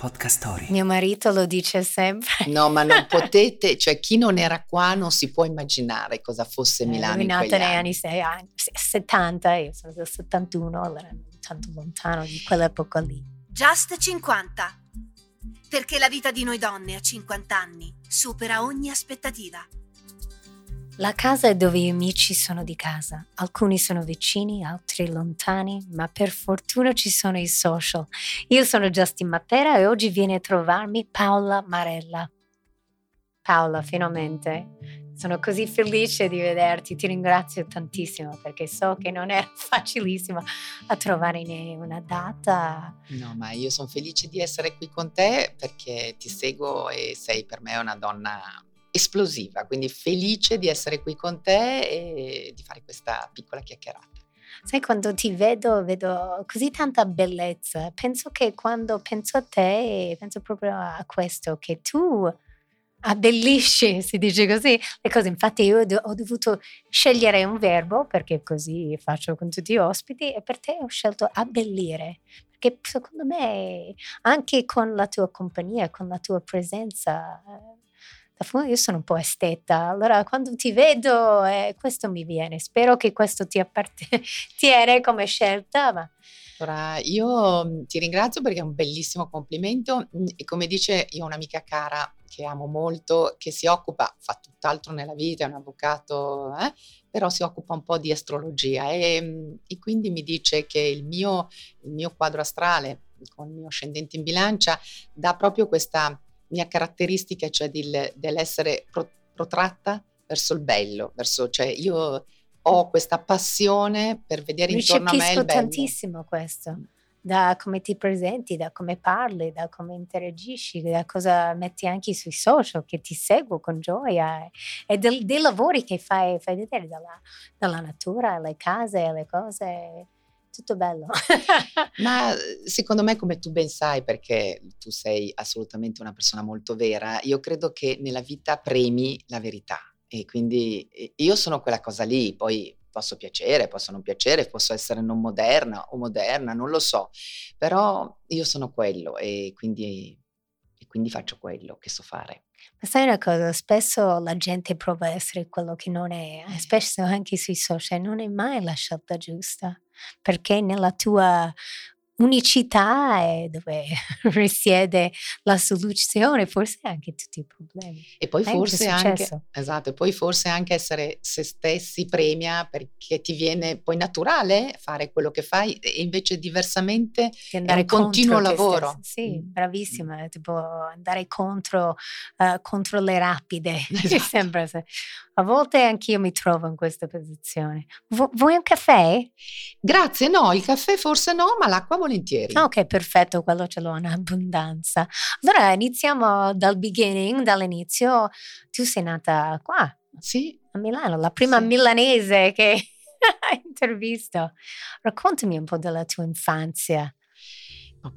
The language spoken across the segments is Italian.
Podcast Story. Mio marito lo dice sempre. No, ma non potete, cioè chi non era qua non si può immaginare cosa fosse Milano È in quegli negli anni. anni anni- 70, io sono del 71, allora non tanto lontano di quell'epoca lì. Just 50. Perché la vita di noi donne a 50 anni supera ogni aspettativa. La casa è dove i amici sono di casa. Alcuni sono vicini, altri lontani, ma per fortuna ci sono i social. Io sono Justin Matera e oggi viene a trovarmi Paola Marella. Paola, finalmente. Sono così felice di vederti, ti ringrazio tantissimo perché so che non è facilissimo a trovare una data. No, ma io sono felice di essere qui con te perché ti seguo e sei per me una donna esplosiva, quindi felice di essere qui con te e di fare questa piccola chiacchierata. Sai, quando ti vedo, vedo così tanta bellezza. Penso che quando penso a te, penso proprio a questo, che tu abbellisci, si dice così, le cose. Infatti io ho dovuto scegliere un verbo, perché così faccio con tutti gli ospiti, e per te ho scelto abbellire. Perché secondo me, anche con la tua compagnia, con la tua presenza, io sono un po' esteta, allora quando ti vedo eh, questo mi viene. Spero che questo ti appartiene come scelta, ma Allora, io mm, ti ringrazio perché è un bellissimo complimento. Mm, e come dice, io ho un'amica cara che amo molto, che si occupa, fa tutt'altro nella vita, è un avvocato, eh, però si occupa un po' di astrologia. E, mm, e quindi mi dice che il mio, il mio quadro astrale con il mio ascendente in bilancia dà proprio questa mia caratteristica, cioè del- dell'essere pro- protratta verso il bello, verso, cioè io ho questa passione per vedere intorno a me il bello. tantissimo questo, da come ti presenti, da come parli, da come interagisci, da cosa metti anche sui social, che ti seguo con gioia e, del- dei lavori che fai, fai vedere dalla, dalla natura, le case, le cose, tutto bello. Ma eh, secondo me, come tu ben sai, perché tu sei assolutamente una persona molto vera, io credo che nella vita premi la verità. E quindi eh, io sono quella cosa lì, poi posso piacere, posso non piacere, posso essere non moderna o moderna, non lo so, però io sono quello e quindi, e quindi faccio quello che so fare. Ma sai una cosa, spesso la gente prova a essere quello che non è, e spesso anche sui social, non è mai la scelta giusta, perché nella tua unicità è dove risiede la soluzione, forse anche tutti i problemi. E poi È forse anche, esatto, e poi forse anche essere se stessi premia perché ti viene poi naturale fare quello che fai e invece diversamente Di andare un continuo lavoro. Sì, Mm. bravissima, tipo andare contro, eh, contro le rapide. Esatto. sembra se- A volte anch'io mi trovo in questa posizione. Vu- vuoi un caffè? Grazie, no, il caffè forse no, ma l'acqua volentieri. Ah, Ok, perfetto, quello ce l'ho in abbondanza. Allora iniziamo dal beginning, dall'inizio. Tu sei nata qua, Sì, a Milano, la prima Sì. milanese che intervisto. Raccontami un po' della tua infanzia.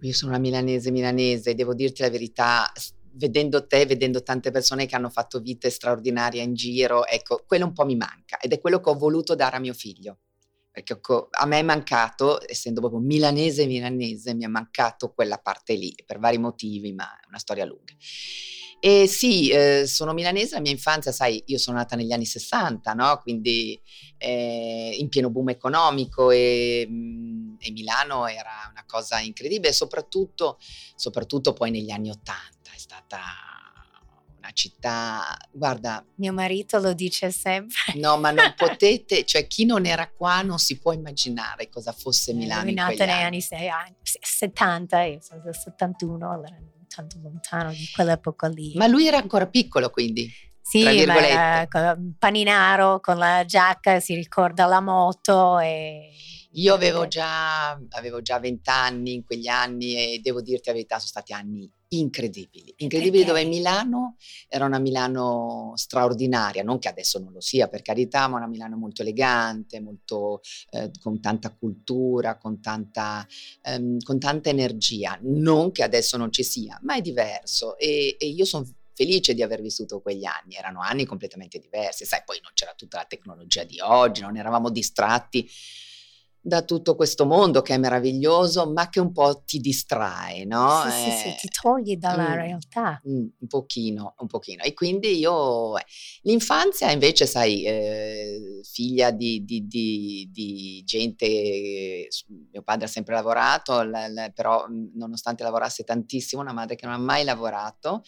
io sono una milanese milanese, devo dirti la verità, vedendo te, vedendo tante persone che hanno fatto vite straordinarie in giro, ecco, quello un po' mi manca ed è quello che ho voluto dare a mio figlio. Perché a me è mancato, essendo proprio milanese milanese, mi è mancato quella parte lì, per vari motivi, ma è una storia lunga. E sì, eh, sono milanese, la mia infanzia, sai, io sono nata negli anni 60, no? Quindi eh, in pieno boom economico e, mm, e Milano era una cosa incredibile, soprattutto, soprattutto poi negli anni 80 è stata città, guarda, Mio marito lo dice sempre. no, ma non potete, cioè chi non era qua non si può immaginare cosa fosse Milano in è quegli nata negli anni. sei- anni- se- 70, io sono del 71, allora tanto lontano di quell'epoca lì. Ma lui era ancora piccolo, quindi. sì, ma con- paninaro con la giacca, si ricorda la moto e... Io avevo già, avevo già 20 anni in quegli anni e devo dirti la verità, sono stati anni incredibili. Incredibili Perché? dove Milano era una Milano straordinaria, non che adesso non lo sia per carità, ma una Milano molto elegante, molto, eh, con tanta cultura, con tanta, ehm, con tanta energia. Non che adesso non ci sia, ma è diverso e, e io sono felice di aver vissuto quegli anni, erano anni completamente diversi, sai, poi non c'era tutta la tecnologia di oggi, non eravamo distratti da tutto questo mondo che è meraviglioso, ma che un po' ti distrae, no? Sì, sì, sì, ti togli dalla mm, realtà. mm, un pochino, un pochino. E quindi io, eh, l'infanzia invece, sai, eh, figlia di, di- di- di gente, mio padre ha sempre lavorato, la- la- però mm, nonostante lavorasse tantissimo, una madre che non ha mai lavorato.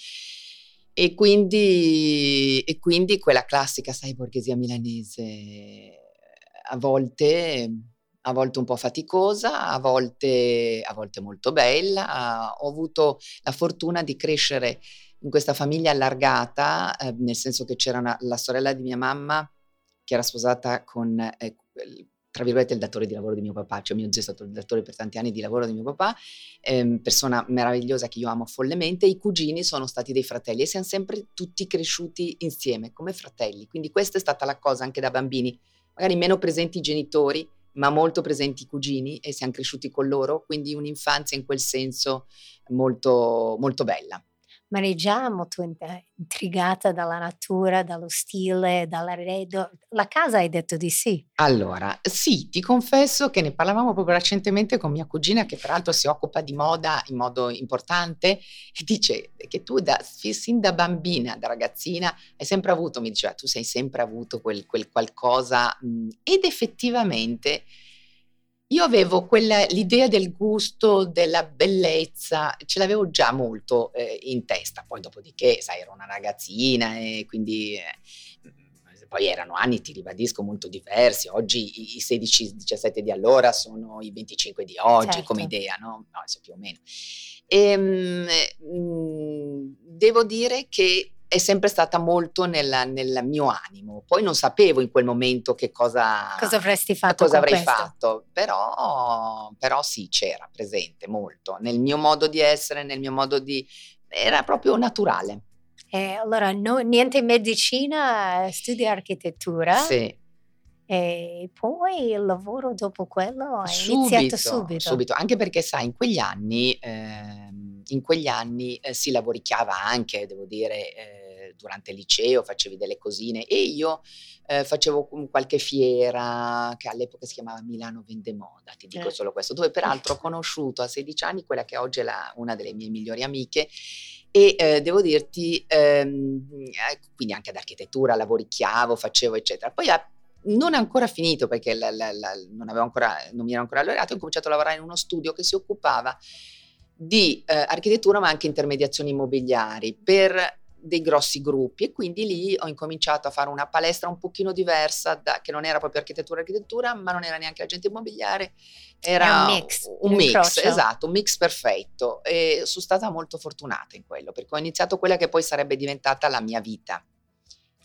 E quindi, e quindi quella classica, sai, borghesia milanese, a volte a volte un po' faticosa, a volte, a volte molto bella. Ho avuto la fortuna di crescere in questa famiglia allargata, eh, nel senso che c'era una, la sorella di mia mamma che era sposata con, eh, tra virgolette, il datore di lavoro di mio papà, cioè mio zio è stato il datore per tanti anni di lavoro di mio papà, ehm, persona meravigliosa che io amo follemente, i cugini sono stati dei fratelli e siamo sempre tutti cresciuti insieme come fratelli, quindi questa è stata la cosa anche da bambini, magari meno presenti i genitori, ma molto presenti i cugini e siamo cresciuti con loro, quindi un'infanzia in quel senso molto, molto bella. Ma già molto intrigata dalla natura, dallo stile, dall'arredo. La casa hai detto di sì. Allora, sì, ti confesso che ne parlavamo proprio recentemente con mia cugina, che peraltro si occupa di moda in modo importante, e dice che tu da, sin da bambina, da ragazzina, hai sempre avuto, mi diceva, tu sei sempre avuto quel, quel qualcosa, mh, ed effettivamente io avevo quella, l'idea del gusto, della bellezza, ce l'avevo già molto eh, in testa, poi dopodiché, sai, ero una ragazzina e quindi... Eh, poi erano anni, ti ribadisco, molto diversi. Oggi i 16-17 di allora sono i 25 di oggi certo. come idea, no? No, più o meno. E, ehm, mh, mm, devo dire che è sempre stata molto nella, nel mio animo. Poi non sapevo in quel momento che cosa, cosa avresti fatto. Cosa avrei questo. fatto, però, però sì, c'era presente molto nel mio modo di essere, nel mio modo di... era proprio naturale. Eh, allora, no, niente in medicina, studi architettura. Sì. E poi il lavoro dopo quello è subito, iniziato subito. Subito, anche perché sai, in quegli anni, eh, in quegli anni eh, si lavoricchiava anche, devo dire, eh, durante il liceo, facevi delle cosine e io eh, facevo qualche fiera che all'epoca si chiamava Milano Vende Moda, ti dico solo questo, dove peraltro ho conosciuto a 16 anni quella che oggi è la, una delle mie migliori amiche e eh, devo dirti, ehm, quindi anche ad architettura lavoricchiavo, facevo eccetera. Poi a non è ancora finito perché la, la, la, non, ancora, non, mi ero ancora laureato, ho cominciato a lavorare in uno studio che si occupava di eh, architettura ma anche intermediazioni immobiliari per dei grossi gruppi. E quindi lì ho incominciato a fare una palestra un pochino diversa da, che non era proprio architettura architettura ma non era neanche agente immobiliare era un mix un, mix esatto un mix perfetto. E sono stata molto fortunata in quello perché ho iniziato quella che poi sarebbe diventata la mia vita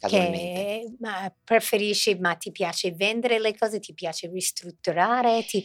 che ma preferisci, ma ti piace vendere le cose, ti piace ristrutturare, ti,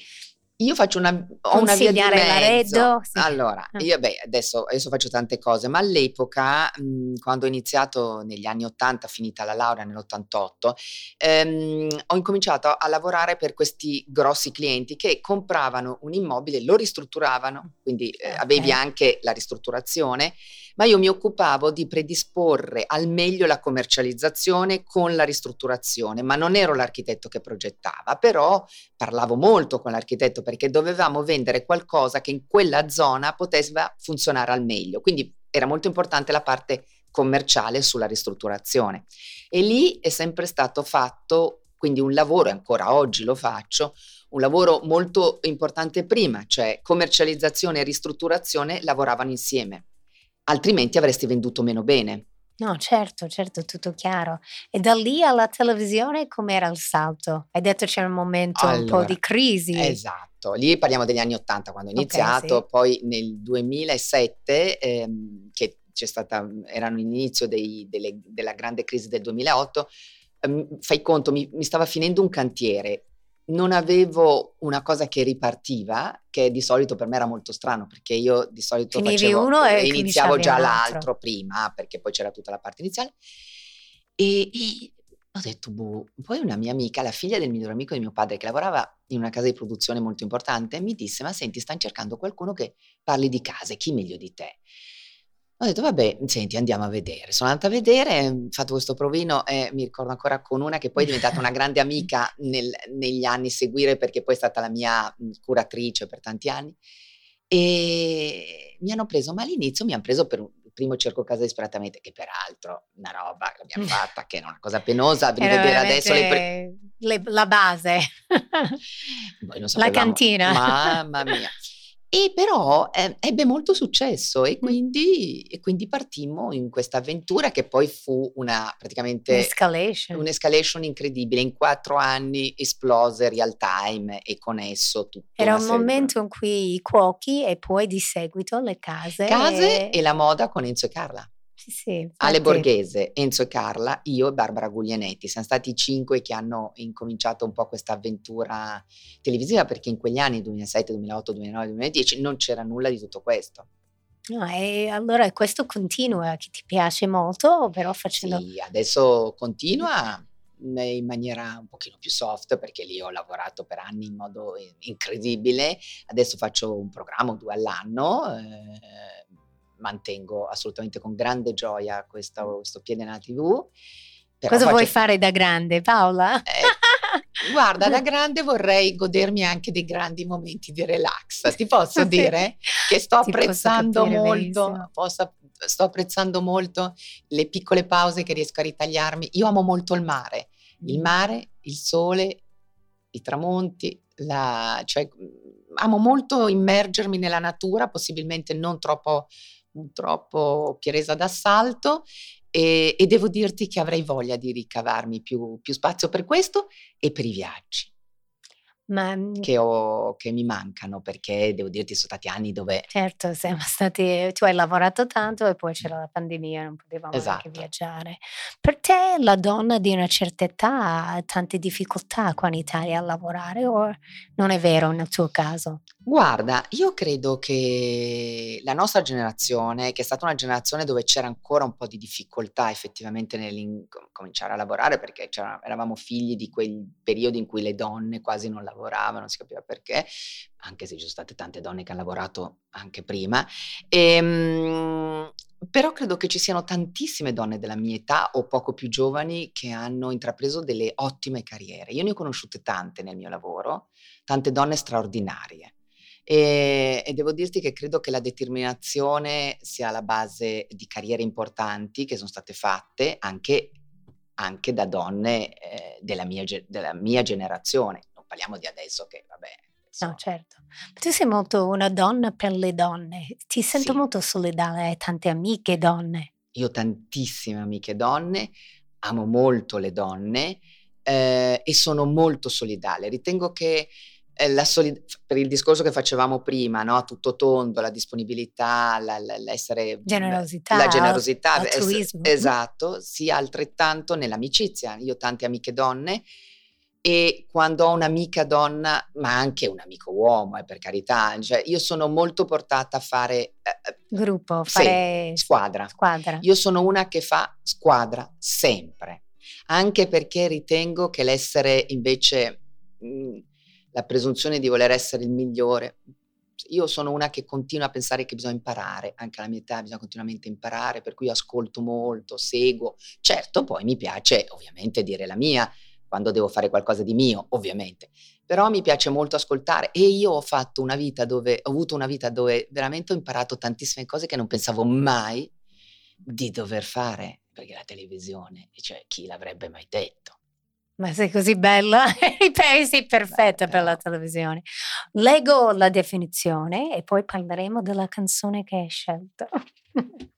io faccio una, ho una via di mezzo. Sì. Allora, ah. io beh, adesso, adesso, faccio tante cose, ma all'epoca, mh, quando ho iniziato negli anni 80, finita la laurea nell'88, ehm, ho incominciato a lavorare per questi grossi clienti che compravano un immobile, lo ristrutturavano, quindi eh, okay. avevi anche la ristrutturazione ma io mi occupavo di predisporre al meglio la commercializzazione con la ristrutturazione, ma non ero l'architetto che progettava, però parlavo molto con l'architetto perché dovevamo vendere qualcosa che in quella zona poteva funzionare al meglio. Quindi era molto importante la parte commerciale sulla ristrutturazione. E lì è sempre stato fatto, quindi un lavoro, e ancora oggi lo faccio, un lavoro molto importante prima, cioè commercializzazione e ristrutturazione lavoravano insieme altrimenti avresti venduto meno bene. No, certo, certo, tutto chiaro. E da lì alla televisione com'era il salto? Hai detto c'era un momento allora, un po' di crisi. Esatto, lì parliamo degli anni Ottanta quando ho iniziato, okay, sì. poi nel 2007 ehm, che c'è stata, erano l'inizio della grande crisi del 2008, ehm, fai conto, mi, mi stava finendo un cantiere, non avevo una cosa che ripartiva, che di solito per me era molto strano, perché io di solito facevo, uno e iniziavo già l'altro. l'altro prima, perché poi c'era tutta la parte iniziale. E, e ho detto, boh, poi una mia amica, la figlia del miglior amico di mio padre, che lavorava in una casa di produzione molto importante, mi disse, ma senti, stanno cercando qualcuno che parli di case, chi meglio di te? Ho detto, vabbè, senti, andiamo a vedere. Sono andata a vedere, ho fatto questo provino e mi ricordo ancora con una che poi è diventata una grande amica nel, negli anni seguire perché poi è stata la mia curatrice per tanti anni. E mi hanno preso, ma all'inizio mi hanno preso per un, primo cerco casa disperatamente, che peraltro una roba che abbiamo fatta, che è una cosa penosa, di vedere adesso le, pre- le la base, la cantina. Mamma mia. E però eh, ebbe molto successo e quindi, e quindi, partimmo in questa avventura che poi fu una praticamente un'escalation. un'escalation incredibile. In quattro anni esplose real time e con esso tutto. Era un momento in cui i cuochi e poi di seguito le case. Case e, e la moda con Enzo e Carla. Sì, sì, Ale Borghese, Enzo e Carla, io e Barbara Guglianetti. Siamo stati i cinque che hanno incominciato un po' questa avventura televisiva perché in quegli anni, 2007, 2008, 2009, 2010, non c'era nulla di tutto questo. No, e allora questo continua, che ti piace molto, però facendo... Sì, adesso continua in maniera un pochino più soft perché lì ho lavorato per anni in modo incredibile, adesso faccio un programma due all'anno, eh, mantengo assolutamente con grande gioia questo, questo piede nella TV. Cosa faccio... vuoi fare da grande, Paola? Eh, guarda, da grande vorrei godermi anche dei grandi momenti di relax. Ti posso sì. dire che sto Ti apprezzando molto, posso, sto apprezzando molto le piccole pause che riesco a ritagliarmi. Io amo molto il mare, il mm. mare, il sole, i tramonti, la, cioè, amo molto immergermi nella natura, possibilmente non troppo troppo presa d'assalto e, e, devo dirti che avrei voglia di ricavarmi più, più spazio per questo e per i viaggi. Ma, mhmm che, ho, che, mi mancano perché devo dirti sono stati anni dove certo siamo stati tu hai lavorato tanto e poi c'era la pandemia non potevamo esatto. neanche viaggiare per te la donna di una certa età ha tante difficoltà qua in Italia a lavorare o non è vero nel tuo caso? Guarda, io credo che la nostra generazione, che è stata una generazione dove c'era ancora un po' di difficoltà effettivamente nell'incominciare a lavorare, perché eravamo figli di quei periodi in cui le donne quasi non lavoravano, non si capiva perché, anche se ci sono state tante donne che hanno lavorato anche prima. E, ehm, però credo che ci siano tantissime donne della mia età o poco più giovani che hanno intrapreso delle ottime carriere. Io ne ho conosciute tante nel mio lavoro, tante donne straordinarie. E, e, devo dirti che credo che la determinazione sia la base di carriere importanti che sono state fatte anche, anche da donne eh, della, mia, della, mia, generazione. Non parliamo di adesso che, vabbè. No, certo. Tu sei molto una donna per le donne. Ti sento sì. molto solidale, hai tante amiche donne. Io ho tantissime amiche donne, amo molto le donne eh, e sono molto solidale. Ritengo che solid- per il discorso che facevamo prima, no? tutto tondo, la disponibilità, la, la, l'essere generosità, la generosità, altruismo. Es- esatto, sia altrettanto nell'amicizia. Io ho tante amiche donne e quando ho un'amica donna, ma anche un amico uomo, eh, per carità, cioè io sono molto portata a fare eh, eh gruppo, fare sì, squadra. squadra. Io sono una che fa squadra sempre, anche perché ritengo che l'essere invece mh, mm, la presunzione di voler essere il migliore. Io sono una che continua a pensare che bisogna imparare, anche alla mia età bisogna continuamente imparare, per cui ascolto molto, seguo. Certo, poi mi piace ovviamente dire la mia, quando devo fare qualcosa di mio, ovviamente. Però mi piace molto ascoltare e io ho fatto una vita dove, ho avuto una vita dove veramente ho imparato tantissime cose che non pensavo mai di dover fare, perché la televisione, cioè chi l'avrebbe mai detto? Ma sei così bella, sei perfetta per la televisione. Leggo la definizione e poi parleremo della canzone che hai scelto.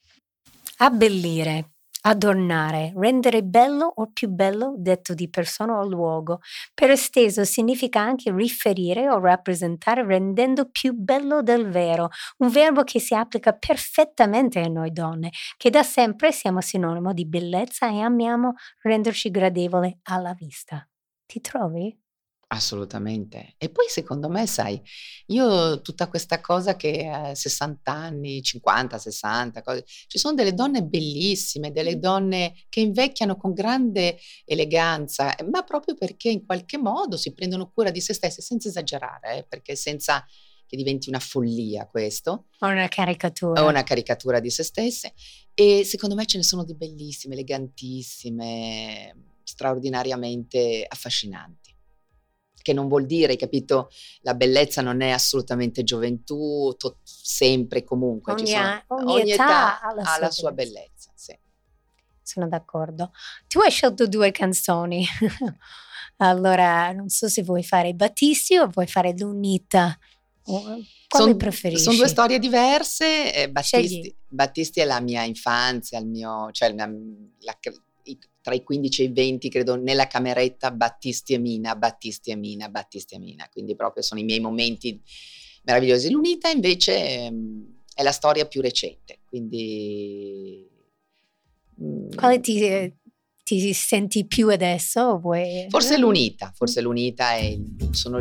Abbellire adornare, rendere bello o più bello detto di persona o luogo. Per esteso significa anche riferire o rappresentare rendendo più bello del vero, un verbo che si applica perfettamente a noi donne, che da sempre siamo sinonimo di bellezza e amiamo renderci gradevole alla vista. Ti trovi? Assolutamente. E poi secondo me, sai, io tutta questa cosa che a 60 anni, 50, 60, cose, ci sono delle donne bellissime, delle donne che invecchiano con grande eleganza, ma proprio perché in qualche modo si prendono cura di se stesse, senza esagerare, eh, perché senza che diventi una follia questo. O una caricatura. O una caricatura di se stesse. E secondo me ce ne sono di bellissime, elegantissime, straordinariamente affascinanti. Che non vuol dire, capito, la bellezza non è assolutamente gioventù, to- sempre comunque. Ogni, sono, ogni, ogni età, età, ha la, ha sua, la sua bellezza. sì. Sono d'accordo. Tu hai scelto due canzoni. allora, non so se vuoi fare Battisti o vuoi fare Lunita. Son, preferisci? Sono due storie diverse. Eh, Battisti, Battisti, è la mia infanzia, il mio, cioè la, la, tra i 15 e i 20, credo, nella cameretta Battisti e Mina, Battisti e Mina, Battisti e Mina. Quindi proprio sono i miei momenti meravigliosi. L'Unita invece ehm, è la storia più recente, quindi... Mm, Quale ti, ti senti più adesso? Vuoi... Forse l'Unita, forse l'Unita è... Sono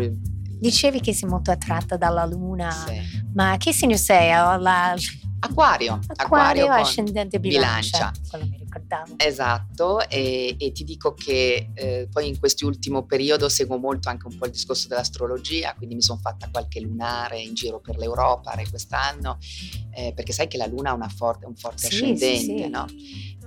Dicevi che sei molto attratta dalla luna, sì. ma che segno sei? La... Acquario, acquario, acquario ascendente bilancia. bilancia. Esatto, e, e, ti dico che eh, poi in quest'ultimo periodo seguo molto anche un po' il discorso dell'astrologia, quindi mi sono fatta qualche lunare in giro per l'Europa quest'anno, eh, perché sai che la luna ha forte, un forte sì, ascendente, sì, sì. no?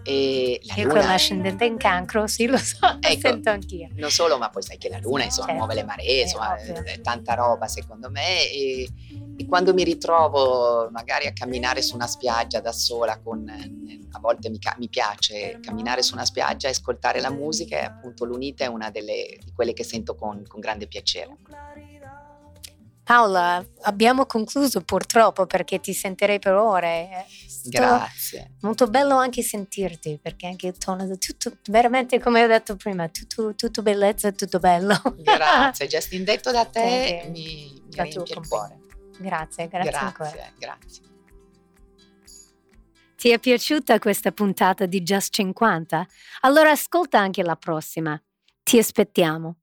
E la luna... quell'ascendente in cancro, sì, lo so, ecco, lo sento anch'io. Non solo, ma poi sai che la luna insomma certo, muove le maree, insomma, è tanta roba secondo me. E, e, quando mi ritrovo magari a camminare su una spiaggia da sola, con, a volte mi, mi piace camminare su una spiaggia e ascoltare la musica, e appunto l'unita è una delle, di quelle che sento con, con grande piacere. Paola, abbiamo concluso purtroppo perché ti sentirei per ore. Grazie. Molto bello anche sentirti perché anche il tono è tutto, veramente come ho detto prima, tutto, tutto bellezza, tutto bello. Grazie, Justin, detto da te eh, mi, mi riempie il cuore. Grazie, grazie, grazie ancora. Grazie. Ti è piaciuta questa puntata di Just 50? Allora ascolta anche la prossima. Ti aspettiamo.